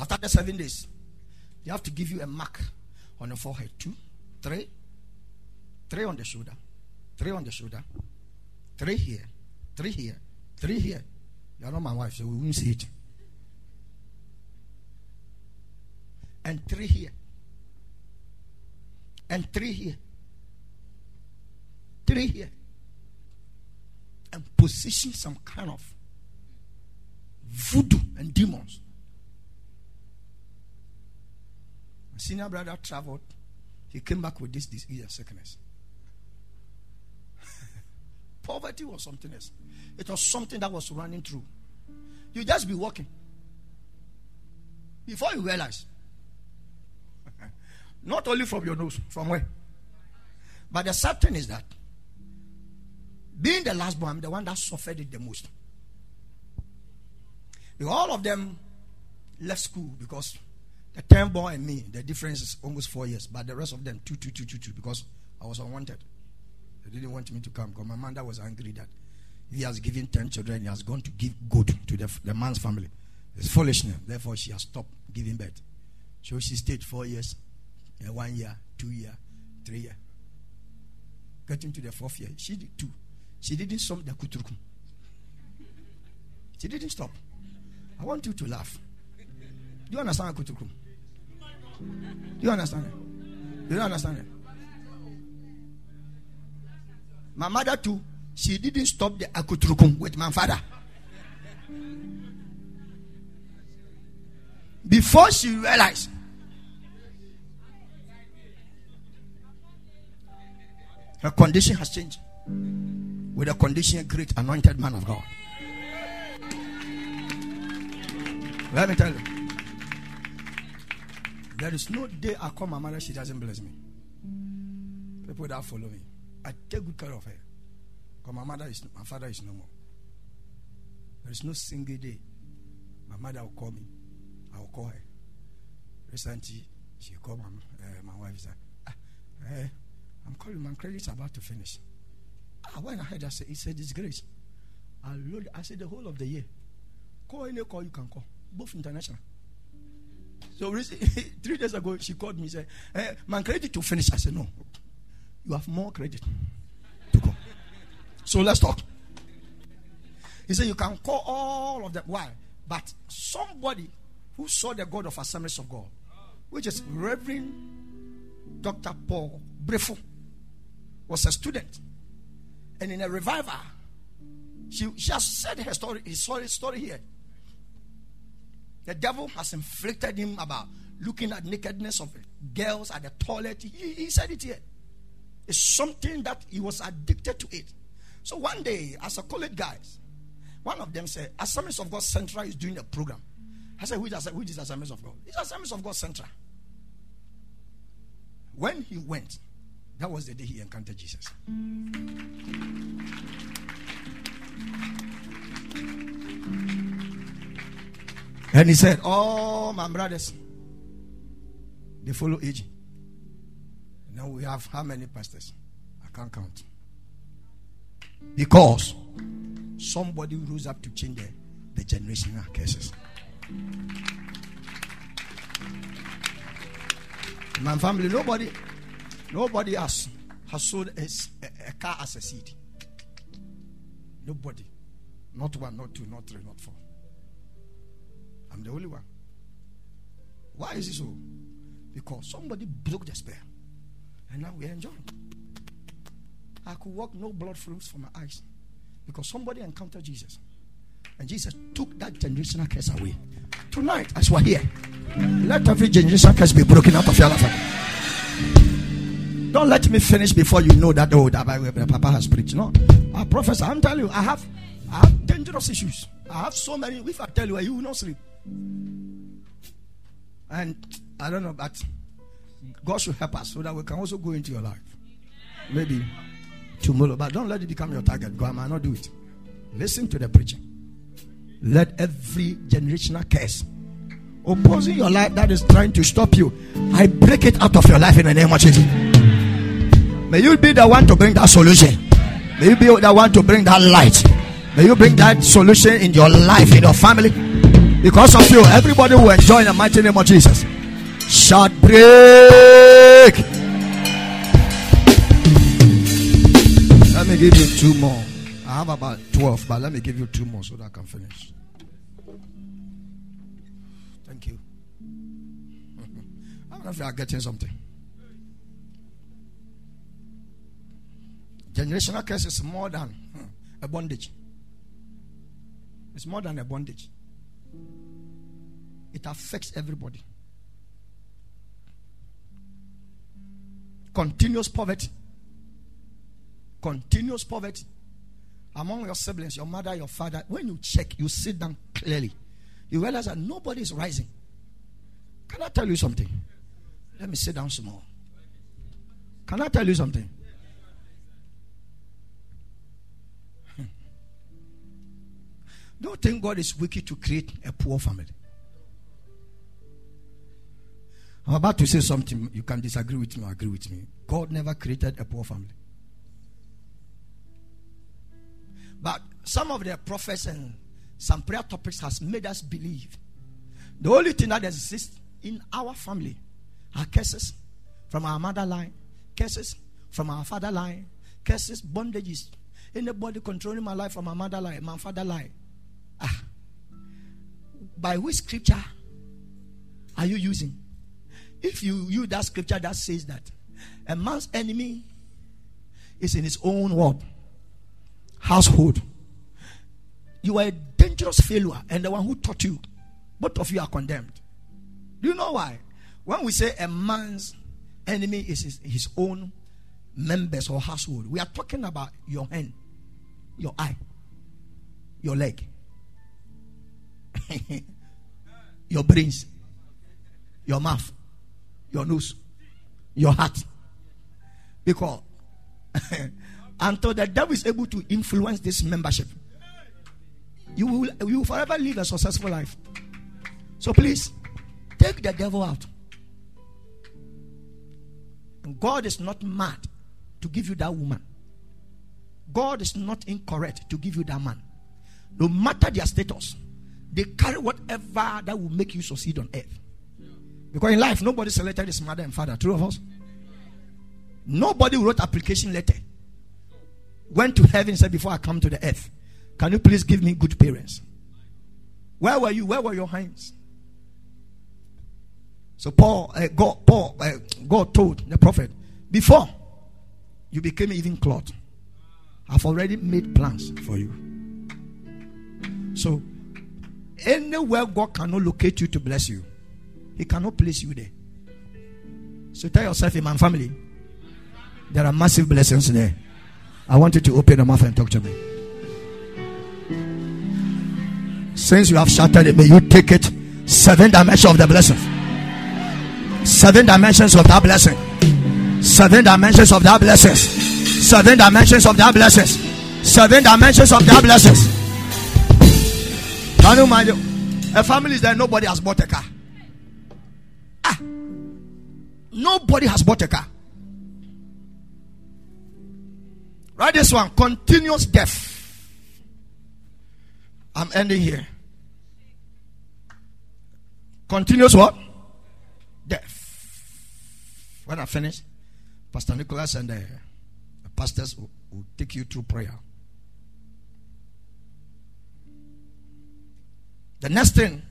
After the seven days, they have to give you a mark on the forehead. Two, three, three on the shoulder, three on the shoulder, three here, three here, three here. You are not my wife, so we won't see it. And three here. And three here. Three here. And position some kind of voodoo and demons. My senior brother traveled. He came back with this disease and sickness. Poverty was something else. It was something that was running through. You just be walking. Before you realize, not only from your nose, from where? But the sad thing is that being the last born, I'm the one that suffered it the most. All of them left school because the 10 boy and me, the difference is almost four years. But the rest of them, two, two, two, two, two, because I was unwanted. They didn't want me to come because my mother was angry that he has given 10 children, he has gone to give good to the, the man's family. It's foolishness. Therefore, she has stopped giving birth. So she stayed four years uh, one year, two year, three year. Getting to the fourth year, she did two. She didn't stop the kutrukum. She didn't stop. I want you to laugh. Do you understand kutrukum? Do you understand it? Do you understand it? My mother too, she didn't stop the akutrukum with my father. Before she realized Her condition has changed. With a condition, great anointed man of God. Let me tell you. There is no day I call my mother, she doesn't bless me. People that follow me. I take good care of her. Because my mother is my father is no more. There is no single day my mother will call me. I will call her. Recently, she called my, uh, my wife. Said, ah, eh, I'm calling my credit's about to finish. I went ahead, I said, he said, disgrace. I load, I said, the whole of the year. Call any call you can call, both international. So three days ago, she called me, and said, eh, my credit to finish. I said, no, you have more credit to call. So let's talk. He said, you can call all of them. Why? But somebody who saw the God of Assemblies of God, which is Reverend Dr. Paul Brefo was a student. And in a revival, she, she has said her story, He saw his story, story here. The devil has inflicted him about looking at nakedness of girls at the toilet. He, he said it here. It's something that he was addicted to it. So one day, as a college guys, one of them said, Assemblies of God Central is doing a program. I said, which is, which is Assemblies of God? It's Assemblies of God Central. When he went, that was the day he encountered Jesus. And he said, Oh, my brothers, they follow aging. Now we have how many pastors? I can't count. Because somebody rose up to change the, the generational curses. My family, nobody, nobody has has sold a, a, a car as a seed. Nobody, not one, not two, not three, not four. I'm the only one. Why is it so? Because somebody broke the spell, and now we enjoy. I could walk no blood flows from my eyes because somebody encountered Jesus. And Jesus took that generational curse away. Tonight, as we're here, let every generational curse be broken out of your life. Don't let me finish before you know that oh that Papa has preached. No, I prophesy. I'm telling you, I have I have dangerous issues. I have so many. If I tell you, you will not sleep. And I don't know, but God should help us so that we can also go into your life. Maybe tomorrow, but don't let it become your target. God might not do it. Listen to the preaching. Let every generational curse opposing your life that is trying to stop you, I break it out of your life in the name of Jesus. May you be the one to bring that solution. May you be the one to bring that light. May you bring that solution in your life, in your family. Because of you, everybody will enjoy in the mighty name of Jesus. Shut break. Let me give you two more. I have about 12, but let me give you two more so that I can finish. Thank you. I don't know if you are getting something. Generational curse is more than hmm, a bondage. It's more than a bondage. It affects everybody. Continuous poverty. Continuous poverty. Among your siblings, your mother, your father, when you check, you sit down clearly. You realize that nobody is rising. Can I tell you something? Let me sit down small. Can I tell you something? Hmm. Don't think God is wicked to create a poor family. I'm about to say something. You can disagree with me or agree with me. God never created a poor family. But some of the prophets and some prayer topics has made us believe the only thing that exists in our family are curses from our mother line, curses from our father line, curses, bondages. Anybody controlling my life from my mother line, my father line. Ah. By which scripture are you using? If you use that scripture that says that a man's enemy is in his own word, household, you are a dangerous failure, and the one who taught you, both of you are condemned. Do you know why? When we say a man's enemy is his, his own members or household, we are talking about your hand, your eye, your leg, your brains, your mouth your nose, your heart. Because until the devil is able to influence this membership, you will, you will forever live a successful life. So please, take the devil out. God is not mad to give you that woman. God is not incorrect to give you that man. No matter their status, they carry whatever that will make you succeed on earth. Because in life, nobody selected his mother and father. True of us? Nobody wrote application letter. Went to heaven said, Before I come to the earth, can you please give me good parents? Where were you? Where were your hands? So Paul, uh, God, Paul, uh, God told the prophet, before you became even clothed, I've already made plans for you. So anywhere God cannot locate you to bless you, he cannot place you there. So tell yourself in my family, there are massive blessings there. I want you to open your mouth and talk to me. Since you have shouted it, may you take it seven dimensions of the blessing. Seven dimensions of that blessing. Seven dimensions of that blessings. Seven dimensions of that blessings. Seven dimensions of that blessings. Can you mind A family is there, nobody has bought a car. Nobody has bought a car. Write this one continuous death. I'm ending here. Continuous what? Death. When I finish, Pastor Nicholas and the pastors will, will take you through prayer. The next thing,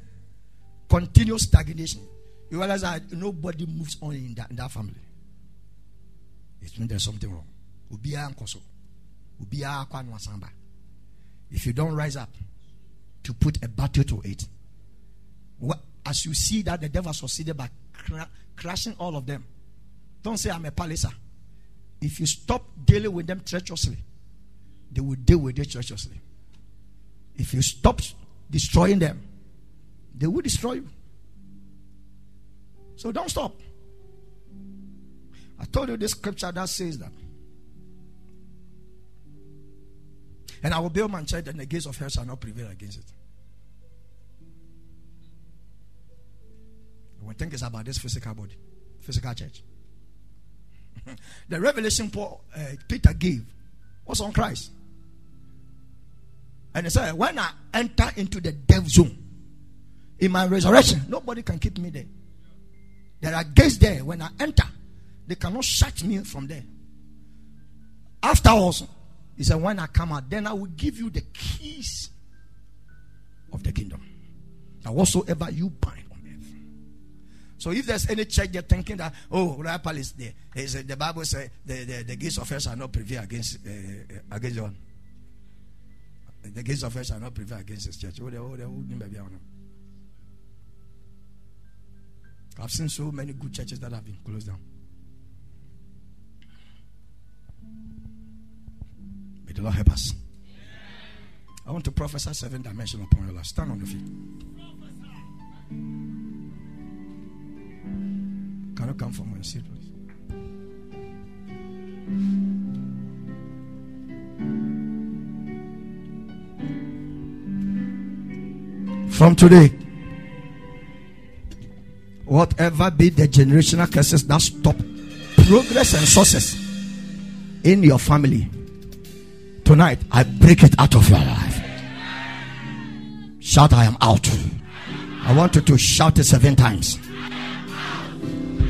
continuous stagnation. You realize that nobody moves on in that, in that family. It means there's something wrong. If you don't rise up to put a battle to it, as you see that the devil succeeded by cra- crashing all of them, don't say I'm a palacer. If you stop dealing with them treacherously, they will deal with you treacherously. If you stop destroying them, they will destroy you. So don't stop. I told you this scripture that says that. And I will build my church, and the gates of hell shall not prevail against it. We think it's about this physical body, physical church. the revelation Paul, uh, Peter gave was on Christ. And he said, When I enter into the death zone, in my resurrection, nobody can keep me there. There are gates there. When I enter, they cannot shut me from there. Afterwards, he said, When I come out, then I will give you the keys of the kingdom. That whatsoever you bind on earth. so if there's any church they're thinking that, oh, Royal Palace, there, is, the Bible says the, the, the gates of hell shall not prevail against, uh, uh against one. The gates of hell shall not prevail against this church. I've seen so many good churches that have been closed down. May the Lord help us. I want to prophesy seven dimensions upon your life. Stand on your feet. Can you come from your seat, please? From today, whatever be the generational curses that stop progress and success in your family, tonight I break it out of your life. Shout, I am out. I want you to shout it seven times.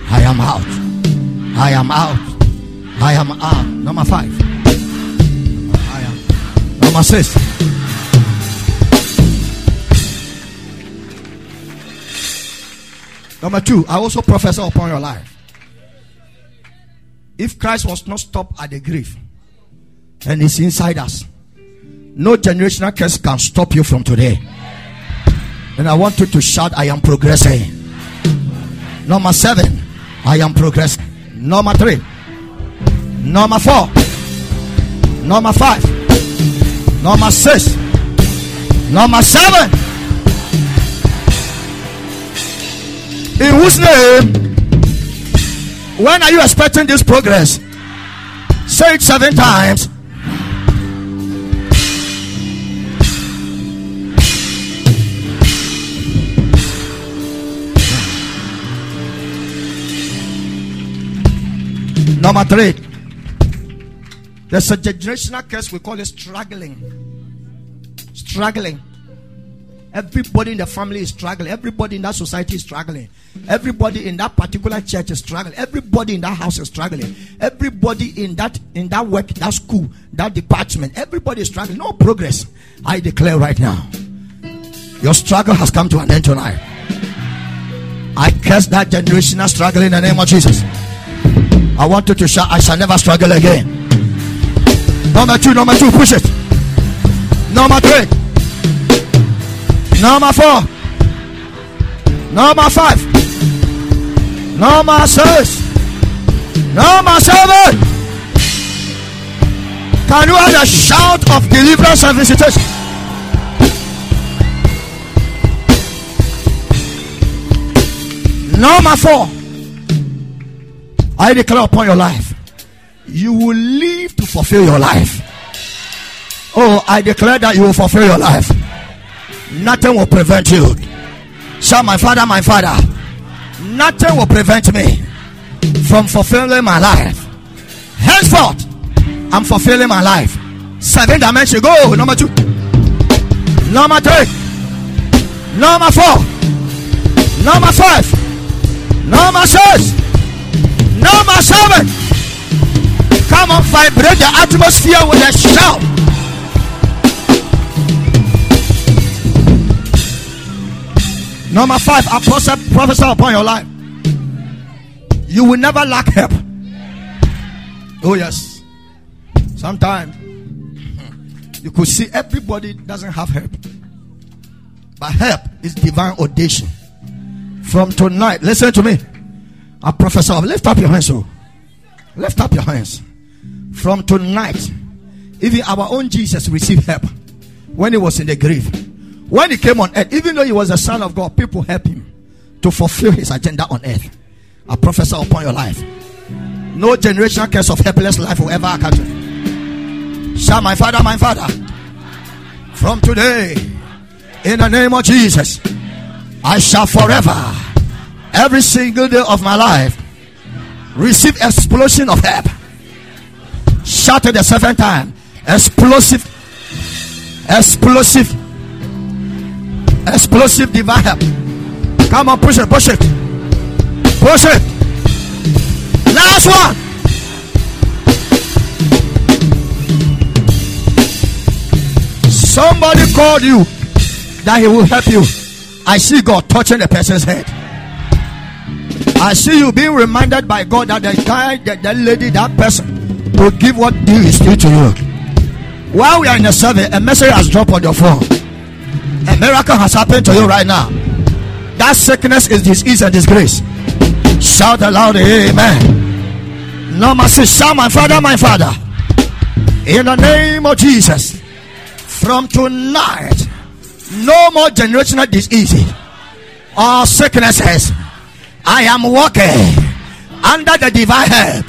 I am out. I am out. I am out. Number five. I am. Number six. Number two, I also prophesy upon your life. If Christ was not stopped at the grave and is inside us, no generational curse can stop you from today. And I want you to shout, I am progressing. Number seven, I am progressing. Number three. Number four. Number five. Number six. Number seven. In whose name? When are you expecting this progress? Say it seven times. Number three, there's a generational curse we call it struggling. Struggling. Everybody in the family is struggling. Everybody in that society is struggling. Everybody in that particular church is struggling. Everybody in that house is struggling. Everybody in that in that work, that school, that department, everybody is struggling. No progress. I declare right now, your struggle has come to an end tonight. I curse that generational struggle in the name of Jesus. I want you to shout, I shall never struggle again. Number two, number two, push it. Number three. Number four. Number five. Number six. Number seven. Can you have a shout of deliverance and visitation? Number four. I declare upon your life, you will live to fulfill your life. Oh, I declare that you will fulfill your life. Nothing will prevent you. Shout, my father, my father. Nothing will prevent me from fulfilling my life. Henceforth, I'm fulfilling my life. Seven dimension. Go. Number two. Number three. Number four. Number five. Number six. Number seven. Come on, vibrate the atmosphere with a shout. Number five, I prophesy upon your life. You will never lack help. Oh, yes. Sometimes you could see everybody doesn't have help. But help is divine audition. From tonight, listen to me. I prophesy. Lift up your hands. Oh. Lift up your hands. From tonight, even our own Jesus received help when he was in the grave. When he came on earth, even though he was the son of God, people helped him to fulfill his agenda on earth. I prophesy upon your life. No generational curse of helpless life will ever occur to Shout, my father, my father. From today, in the name of Jesus, I shall forever, every single day of my life, receive explosion of help. Shout it the seventh time. Explosive, explosive Explosive divine. Come on, push it, push it. Push it. Last one. Somebody called you that he will help you. I see God touching the person's head. I see you being reminded by God that the guy, that, that lady, that person will give what due is due to you. While we are in the survey, a message has dropped on your phone. A miracle has happened to you right now. That sickness is disease and disgrace. Shout aloud, Amen. No mercy, shout, my Father, my Father. In the name of Jesus, from tonight, no more generational disease or sicknesses. I am walking under the divine help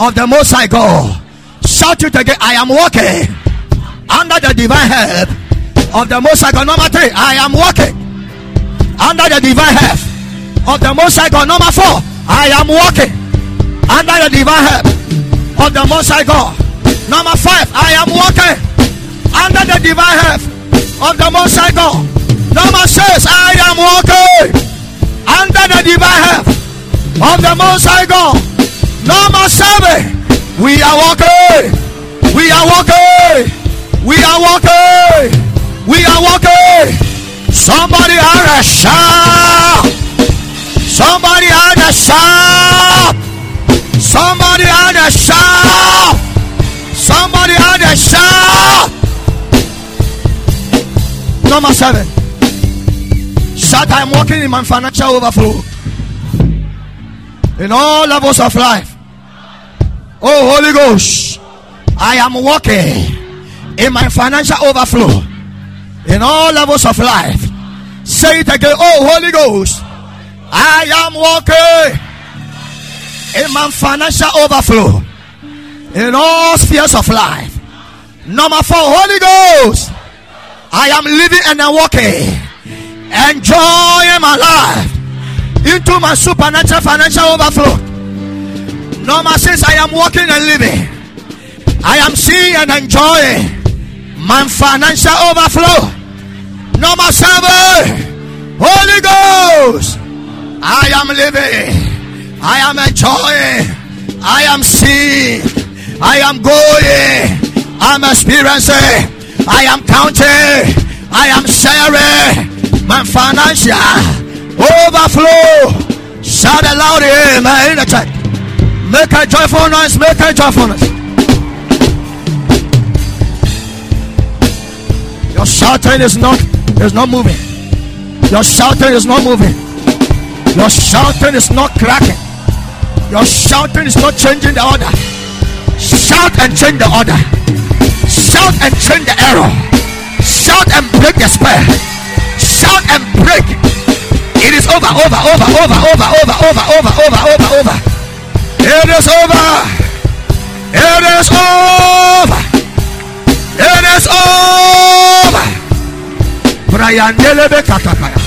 of the Most High God. Shout it again. I am walking under the divine help of the Most High God. Number three, I am walking under the divine help of the Most High God. Number four, I am walking under the divine help of the Most High God. Number five, I am walking under the divine help of the Most High God. Number six, I am walking under the divine help of the Most High God. Number seven, we are walking. We are walking. We are walking. We are walking. Somebody had a shout. Somebody had a shout. Somebody had a shout. Somebody had a shout. Number seven. Shout, I'm walking in my financial overflow. In all levels of life. Oh, Holy Ghost. I am walking in my financial overflow in all levels of life. Say it again. Oh, Holy Ghost. I am walking in my financial overflow in all spheres of life. Number four, Holy Ghost. I am living and I'm walking, enjoying my life into my supernatural financial overflow. Number six, I am walking and living. I am seeing and enjoying my financial overflow. Number seven, Holy Ghost. I am living. I am enjoying. I am seeing. I am going. I'm experiencing. I am counting. I am sharing my financial overflow. Shout aloud, amen. In the chat. Make a joyful noise. Make a joyful noise. Your shouting is not is not moving. Your shouting is not moving. Your shouting is not cracking. Your shouting is not changing the order. Shout and change the order. Shout and change the error. Shout and break the spell. Shout and break. It is over, over, over, over, over, over, over, over, over, over, It is over. is over. It is over. Brian Delebe Katapaya.